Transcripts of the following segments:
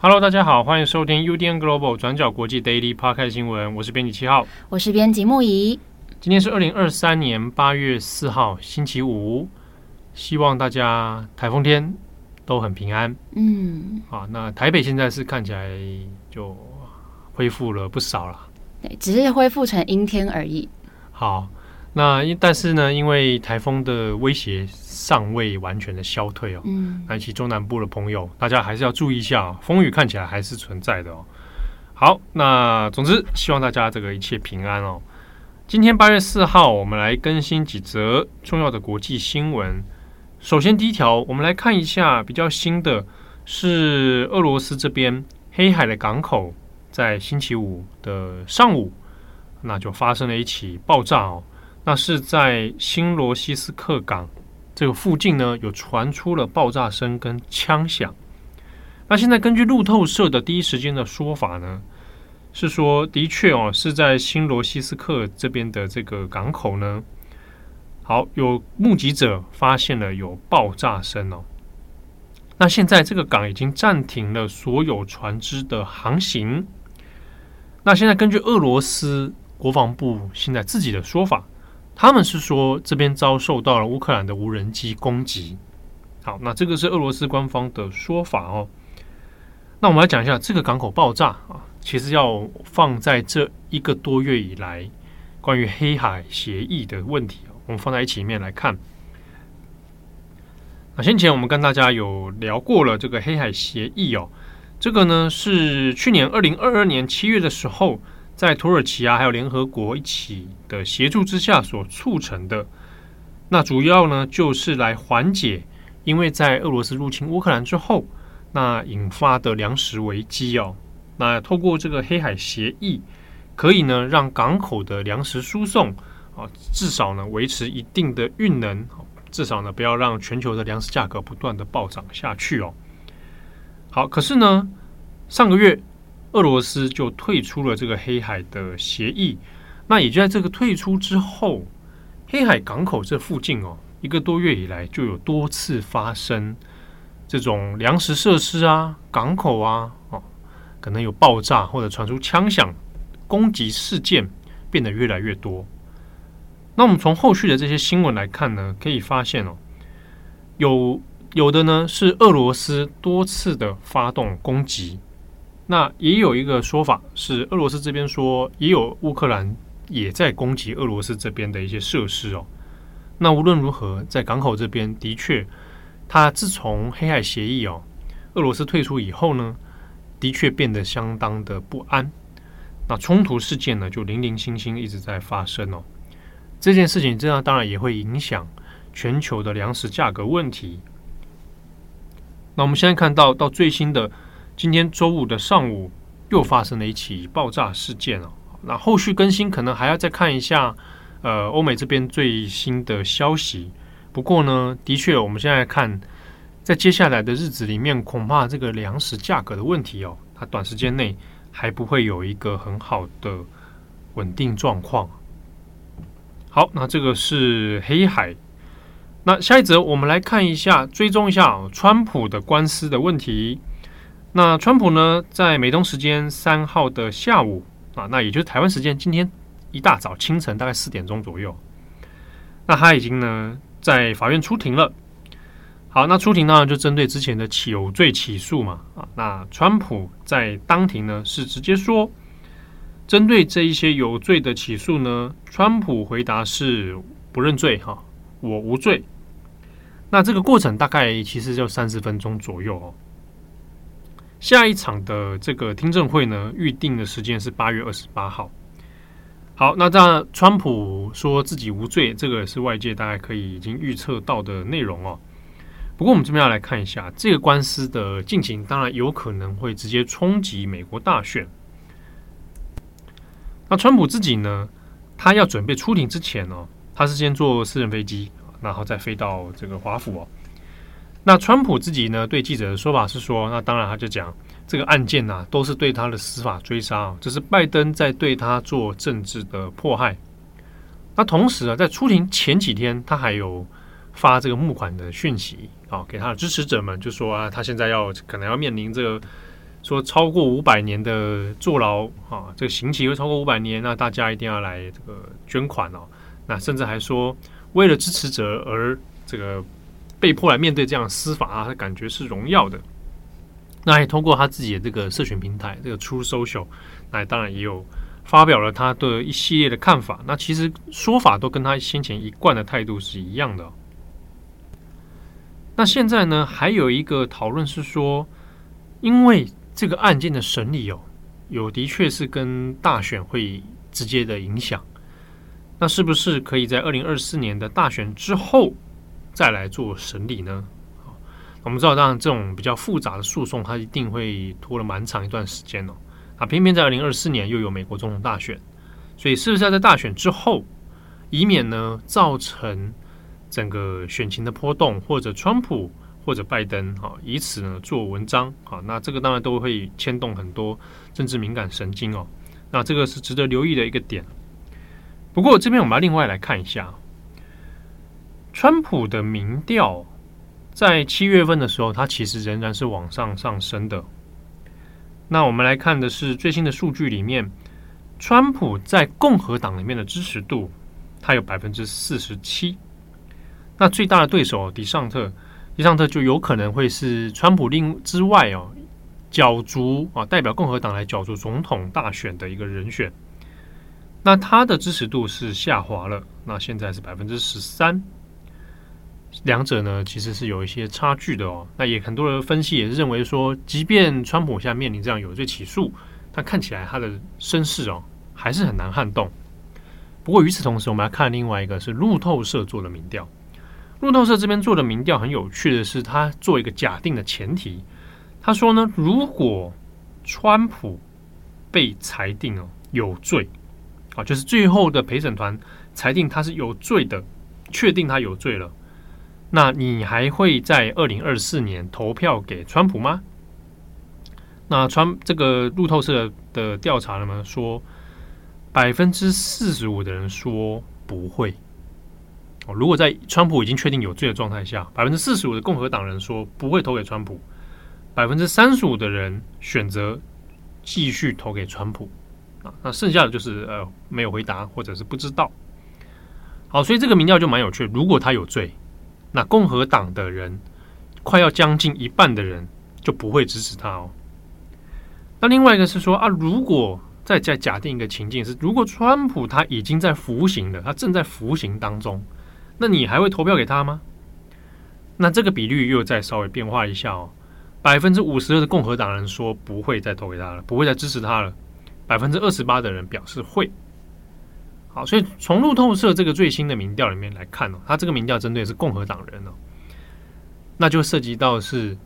Hello，大家好，欢迎收听 UDN Global 转角国际 Daily Podcast 新闻，我是编辑七号，我是编辑木仪。今天是二零二三年八月四号，星期五。希望大家台风天都很平安。嗯，啊，那台北现在是看起来就恢复了不少了。对，只是恢复成阴天而已。好，那但是呢，因为台风的威胁尚未完全的消退哦。嗯，那其中南部的朋友，大家还是要注意一下哦，风雨看起来还是存在的哦。好，那总之希望大家这个一切平安哦。今天八月四号，我们来更新几则重要的国际新闻。首先，第一条，我们来看一下比较新的，是俄罗斯这边黑海的港口，在星期五的上午，那就发生了一起爆炸哦。那是在新罗西斯克港这个附近呢，有传出了爆炸声跟枪响。那现在根据路透社的第一时间的说法呢，是说的确哦，是在新罗西斯克这边的这个港口呢。好，有目击者发现了有爆炸声哦。那现在这个港已经暂停了所有船只的航行。那现在根据俄罗斯国防部现在自己的说法，他们是说这边遭受到了乌克兰的无人机攻击。好，那这个是俄罗斯官方的说法哦。那我们来讲一下这个港口爆炸啊，其实要放在这一个多月以来关于黑海协议的问题。我们放在一起面来看。那先前我们跟大家有聊过了这个黑海协议哦，这个呢是去年二零二二年七月的时候，在土耳其啊还有联合国一起的协助之下所促成的。那主要呢就是来缓解，因为在俄罗斯入侵乌克兰之后，那引发的粮食危机哦。那透过这个黑海协议，可以呢让港口的粮食输送。啊，至少呢维持一定的运能，至少呢不要让全球的粮食价格不断的暴涨下去哦。好，可是呢，上个月俄罗斯就退出了这个黑海的协议，那也就在这个退出之后，黑海港口这附近哦，一个多月以来就有多次发生这种粮食设施啊、港口啊，哦，可能有爆炸或者传出枪响攻击事件变得越来越多。那我们从后续的这些新闻来看呢，可以发现哦，有有的呢是俄罗斯多次的发动攻击，那也有一个说法是俄罗斯这边说也有乌克兰也在攻击俄罗斯这边的一些设施哦。那无论如何，在港口这边的确，它自从黑海协议哦，俄罗斯退出以后呢，的确变得相当的不安。那冲突事件呢，就零零星星一直在发生哦。这件事情这样当然也会影响全球的粮食价格问题。那我们现在看到到最新的今天周五的上午，又发生了一起爆炸事件哦。那后续更新可能还要再看一下，呃，欧美这边最新的消息。不过呢，的确我们现在看，在接下来的日子里面，恐怕这个粮食价格的问题哦，它短时间内还不会有一个很好的稳定状况。好，那这个是黑海。那下一则，我们来看一下，追踪一下，川普的官司的问题。那川普呢，在美东时间三号的下午啊，那也就是台湾时间今天一大早清晨大概四点钟左右，那他已经呢在法院出庭了。好，那出庭呢就针对之前的有罪起诉嘛啊，那川普在当庭呢是直接说。针对这一些有罪的起诉呢，川普回答是不认罪哈，我无罪。那这个过程大概其实就三十分钟左右哦。下一场的这个听证会呢，预定的时间是八月二十八号。好，那当然川普说自己无罪，这个是外界大概可以已经预测到的内容哦。不过我们这边要来看一下这个官司的进行，当然有可能会直接冲击美国大选。那川普自己呢？他要准备出庭之前、哦，他是先坐私人飞机，然后再飞到这个华府哦。那川普自己呢，对记者的说法是说，那当然他就讲这个案件呐、都是对他的司法追杀，这是拜登在对他做政治的迫害。那同时啊，在出庭前几天，他还有发这个募款的讯息啊，给他的支持者们，就说啊，他现在要可能要面临这个说超过五百年的坐牢啊，这个刑期会超过五百年，那大家一定要来这个捐款哦。那甚至还说，为了支持者而这个。被迫来面对这样的司法啊，他感觉是荣耀的。那也通过他自己的这个社群平台，这个 Truth Social，那当然也有发表了他的一系列的看法。那其实说法都跟他先前一贯的态度是一样的。那现在呢，还有一个讨论是说，因为这个案件的审理哦，有的确是跟大选会直接的影响。那是不是可以在二零二四年的大选之后，再来做审理呢？我们知道，当然这种比较复杂的诉讼，它一定会拖了蛮长一段时间哦。啊，偏偏在二零二四年又有美国总统大选，所以是不是要在大选之后，以免呢造成整个选情的波动，或者川普或者拜登啊，以此呢做文章啊？那这个当然都会牵动很多政治敏感神经哦。那这个是值得留意的一个点。不过这边我们要另外来看一下。川普的民调在七月份的时候，它其实仍然是往上上升的。那我们来看的是最新的数据里面，川普在共和党里面的支持度，它有百分之四十七。那最大的对手迪尚特，迪尚特就有可能会是川普另之外哦，角逐啊，代表共和党来角逐总统大选的一个人选。那他的支持度是下滑了，那现在是百分之十三。两者呢，其实是有一些差距的哦。那也很多人分析也是认为说，即便川普现在面临这样有罪起诉，但看起来他的声势哦还是很难撼动。不过与此同时，我们来看另外一个是路透社做的民调。路透社这边做的民调很有趣的是，他做一个假定的前提，他说呢，如果川普被裁定哦有罪啊，就是最后的陪审团裁定他是有罪的，确定他有罪了。那你还会在二零二四年投票给川普吗？那川这个路透社的调查了吗？说百分之四十五的人说不会。如果在川普已经确定有罪的状态下，百分之四十五的共和党人说不会投给川普，百分之三十五的人选择继续投给川普。啊，那剩下的就是呃没有回答或者是不知道。好，所以这个民调就蛮有趣。如果他有罪。那共和党的人快要将近一半的人就不会支持他哦。那另外一个是说啊，如果再再假定一个情境是，如果川普他已经在服刑了，他正在服刑当中，那你还会投票给他吗？那这个比率又再稍微变化一下哦，百分之五十二的共和党人说不会再投给他了，不会再支持他了，百分之二十八的人表示会。好，所以从路透社这个最新的民调里面来看哦，他这个民调针对的是共和党人哦，那就涉及到是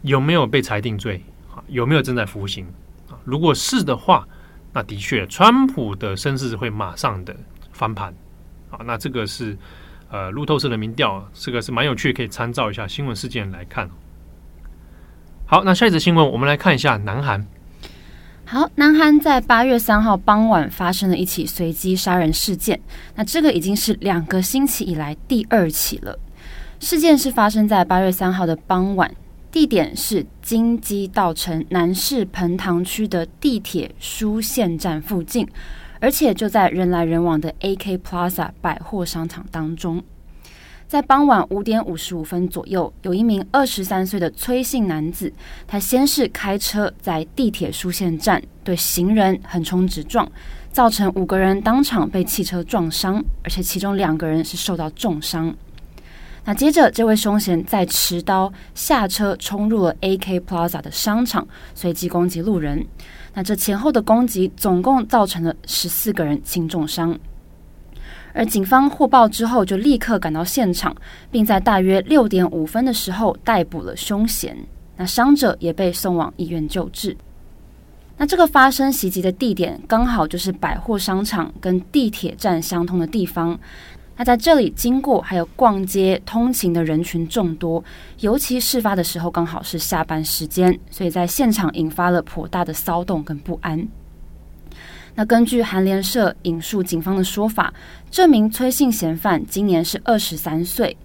有没有被裁定罪啊，有没有正在服刑啊？如果是的话，那的确川普的声势会马上的翻盘啊。那这个是呃路透社的民调，这个是蛮有趣，可以参照一下新闻事件来看。好，那下一则新闻我们来看一下南韩。好，南韩在八月三号傍晚发生了一起随机杀人事件，那这个已经是两个星期以来第二起了。事件是发生在八月三号的傍晚，地点是京畿道城南市盆塘区的地铁书线站附近，而且就在人来人往的 AK Plaza 百货商场当中。在傍晚五点五十五分左右，有一名二十三岁的崔姓男子，他先是开车在地铁书线站对行人横冲直撞，造成五个人当场被汽车撞伤，而且其中两个人是受到重伤。那接着，这位凶嫌再持刀下车冲入了 AK Plaza 的商场，随机攻击路人。那这前后的攻击总共造成了十四个人轻重伤。而警方获报之后，就立刻赶到现场，并在大约六点五分的时候逮捕了凶嫌。那伤者也被送往医院救治。那这个发生袭击的地点刚好就是百货商场跟地铁站相通的地方。那在这里经过还有逛街通勤的人群众多，尤其事发的时候刚好是下班时间，所以在现场引发了颇大的骚动跟不安。那根据韩联社引述警方的说法，这名崔姓嫌犯今年是二十三岁。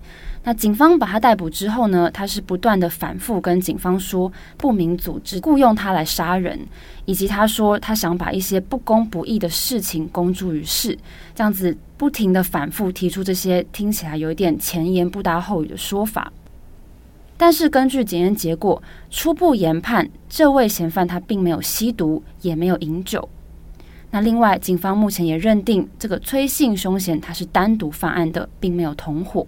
那警方把他逮捕之后呢，他是不断的反复跟警方说不明组织雇佣他来杀人，以及他说他想把一些不公不义的事情公诸于世，这样子不停的反复提出这些听起来有一点前言不搭后语的说法。但是根据检验结果，初步研判，这位嫌犯他并没有吸毒，也没有饮酒。那另外，警方目前也认定这个崔姓凶嫌他是单独犯案的，并没有同伙。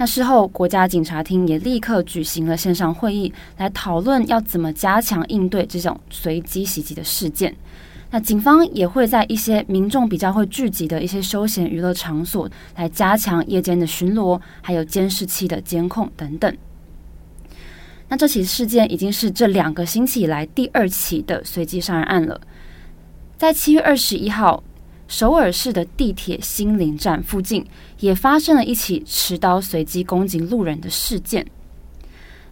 那事后，国家警察厅也立刻举行了线上会议，来讨论要怎么加强应对这种随机袭击的事件。那警方也会在一些民众比较会聚集的一些休闲娱乐场所，来加强夜间的巡逻，还有监视器的监控等等。那这起事件已经是这两个星期以来第二起的随机杀人案了。在七月二十一号，首尔市的地铁新林站附近也发生了一起持刀随机攻击路人的事件。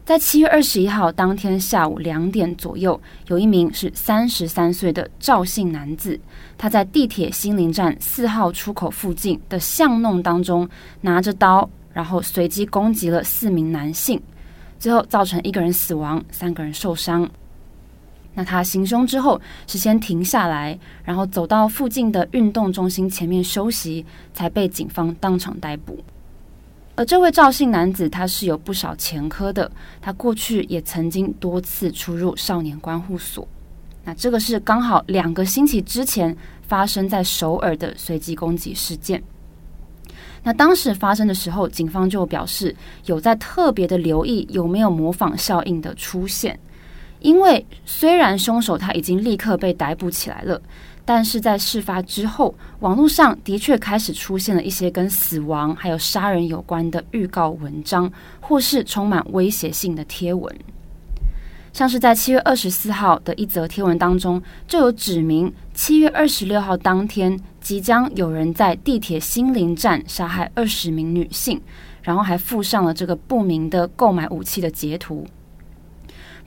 在七月二十一号当天下午两点左右，有一名是三十三岁的赵姓男子，他在地铁新林站四号出口附近的巷弄当中拿着刀，然后随机攻击了四名男性，最后造成一个人死亡，三个人受伤。那他行凶之后是先停下来，然后走到附近的运动中心前面休息，才被警方当场逮捕。而这位赵姓男子他是有不少前科的，他过去也曾经多次出入少年关护所。那这个是刚好两个星期之前发生在首尔的随机攻击事件。那当时发生的时候，警方就表示有在特别的留意有没有模仿效应的出现。因为虽然凶手他已经立刻被逮捕起来了，但是在事发之后，网络上的确开始出现了一些跟死亡还有杀人有关的预告文章，或是充满威胁性的贴文。像是在七月二十四号的一则贴文当中，就有指明七月二十六号当天即将有人在地铁新林站杀害二十名女性，然后还附上了这个不明的购买武器的截图。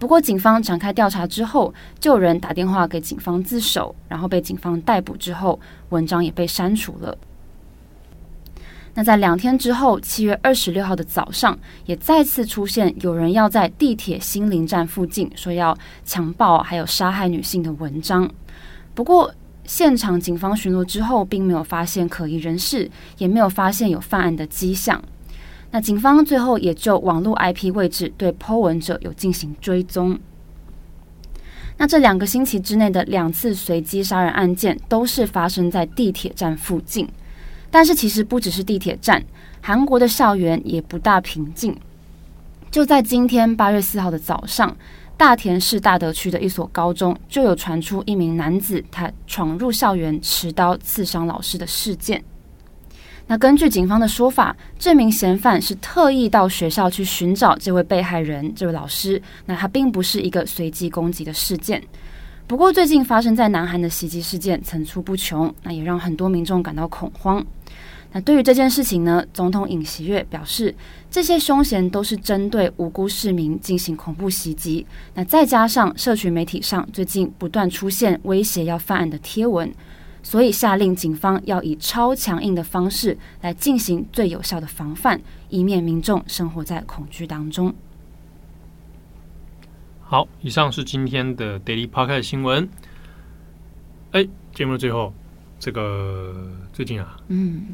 不过，警方展开调查之后，就有人打电话给警方自首，然后被警方逮捕之后，文章也被删除了。那在两天之后，七月二十六号的早上，也再次出现有人要在地铁新林站附近说要强暴还有杀害女性的文章。不过，现场警方巡逻之后，并没有发现可疑人士，也没有发现有犯案的迹象。那警方最后也就网络 IP 位置对 Po 文者有进行追踪。那这两个星期之内的两次随机杀人案件都是发生在地铁站附近，但是其实不只是地铁站，韩国的校园也不大平静。就在今天八月四号的早上，大田市大德区的一所高中就有传出一名男子他闯入校园持刀刺伤老师的事件。那根据警方的说法，这名嫌犯是特意到学校去寻找这位被害人，这位老师。那他并不是一个随机攻击的事件。不过，最近发生在南韩的袭击事件层出不穷，那也让很多民众感到恐慌。那对于这件事情呢，总统尹锡悦表示，这些凶嫌都是针对无辜市民进行恐怖袭击。那再加上社群媒体上最近不断出现威胁要犯案的贴文。所以下令警方要以超强硬的方式来进行最有效的防范，以免民众生活在恐惧当中。好，以上是今天的 Daily Podcast 新闻。哎，节目的最后，这个最近啊，嗯，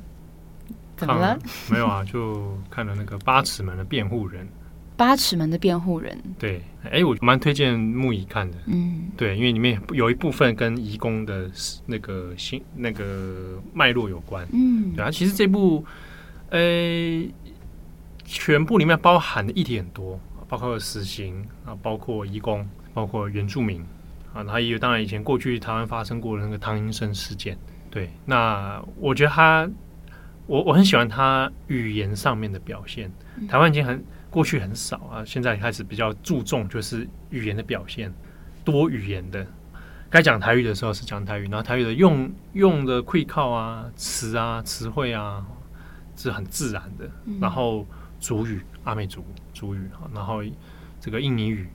怎么了？没有啊，就看了那个《八尺门的辩护人》。八尺门的辩护人，对，哎，我蛮推荐木乙看的，嗯，对，因为里面有一部分跟移工的那个心那个脉络有关，嗯，对啊，其实这部，呃，全部里面包含的议题很多，包括死刑啊，包括移工，包括原住民啊，然后也有当然以前过去台湾发生过的那个汤英生事件，对，那我觉得他，我我很喜欢他语言上面的表现，台湾已经很。过去很少啊，现在开始比较注重就是语言的表现，多语言的，该讲台语的时候是讲台语，然后台语的用用的会靠啊、词啊、词汇啊是很自然的。嗯、然后主语阿美族主语，然后这个印尼语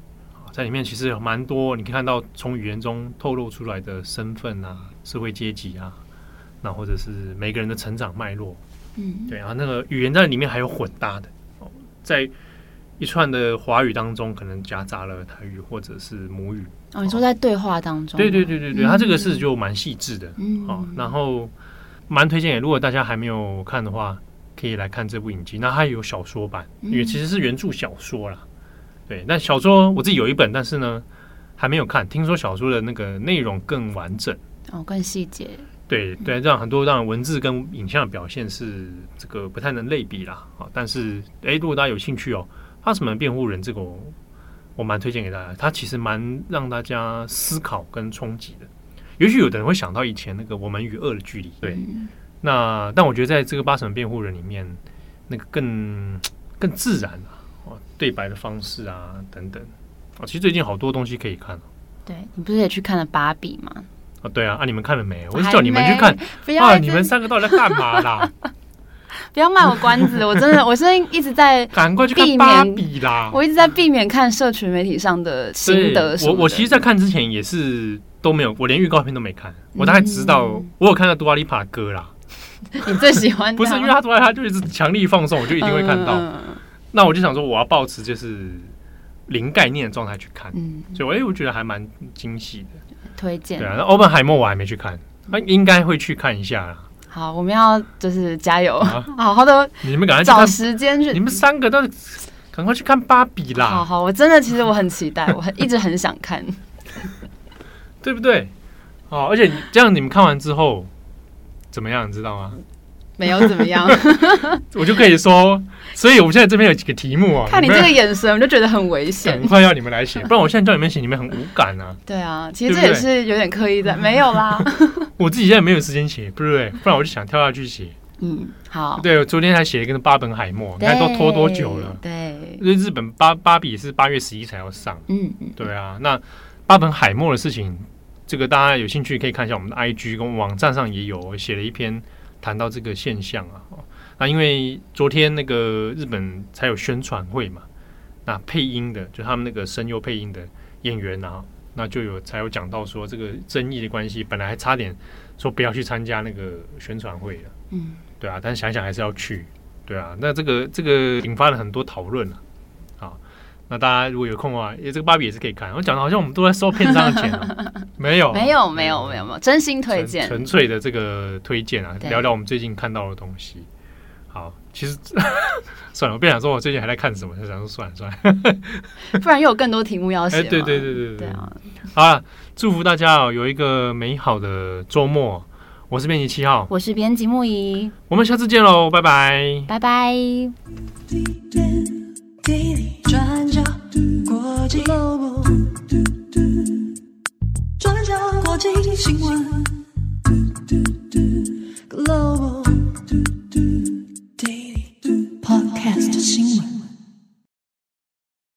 在里面其实有蛮多，你可以看到从语言中透露出来的身份啊、社会阶级啊，那或者是每个人的成长脉络。嗯，对啊，那个语言在里面还有混搭的，在一串的华语当中，可能夹杂了台语或者是母语。哦，你说在对话当中？对对对对对，它这个是就蛮细致的。嗯，好，然后蛮推荐给，如果大家还没有看的话，可以来看这部影集。那它有小说版，因为其实是原著小说啦。对，那小说我自己有一本，但是呢还没有看。听说小说的那个内容更完整，哦，更细节。对对，让很多让文字跟影像的表现是这个不太能类比啦。啊，但是哎，如果大家有兴趣哦，巴什么辩护人这个我，我蛮推荐给大家。他其实蛮让大家思考跟冲击的。也许有的人会想到以前那个我们与恶的距离。对，嗯、那但我觉得在这个巴什么辩护人里面，那个更更自然啊，哦，对白的方式啊等等啊，其实最近好多东西可以看。对，你不是也去看了芭比吗？啊，对啊，啊，你们看了没？我是叫你们去看。啊，你们三个到底在干嘛啦？不要卖我关子，我真的，我现在一直在赶快去看芭比啦。我一直在避免看社群媒体上的心得。我我其实，在看之前也是都没有，我连预告片都没看。我大概知道，嗯、我有看到杜阿丽帕的歌啦。你最喜欢？不是因为他突然他就一直强力放送，我就一定会看到。嗯、那我就想说，我要保持就是零概念的状态去看。嗯，所以我觉得还蛮惊喜的。推荐对啊，那欧本海默我还没去看，那应该会去看一下啦。好，我们要就是加油，啊、好好的，你们赶快找时间去，你们三个都赶快去看芭比啦。好好，我真的其实我很期待，我很一直很想看，对不对？好，而且这样你们看完之后怎么样，你知道吗？没有怎么样，我就可以说，所以我们现在这边有几个题目啊。看你这个眼神，我就觉得很危险。很快要你们来写，不然我现在叫你们写，你们很无感啊。对啊，其实这也是有点刻意的，没有啦。我自己现在没有时间写，不对，不然我就想跳下去写。嗯，好。对，昨天还写了一个巴本海默，你看都拖多久了？对，因为日本芭芭比是八月十一才要上。嗯嗯，对啊。那巴本海默的事情，这个大家有兴趣可以看一下我们的 IG 跟网站上也有写了一篇。谈到这个现象啊，那因为昨天那个日本才有宣传会嘛，那配音的就他们那个声优配音的演员啊，那就有才有讲到说这个争议的关系，本来还差点说不要去参加那个宣传会的，嗯，对啊，但想想还是要去，对啊，那这个这个引发了很多讨论啊。那大家如果有空的话，也这个芭比也是可以看。我讲的好像我们都在收片商的钱啊，没有，没有，没有，没有，没有，真心推荐，纯粹的这个推荐啊，聊聊我们最近看到的东西。好，其实 算了，我不想说我最近还在看什么，就想说算了算了，不然又有更多题目要写、欸。对对对对对,對啊！好了，祝福大家哦，有一个美好的周末。我是编辑七号，我是编辑木仪，我们下次见喽，拜拜，拜拜。转角国际转角国境新闻。新闻。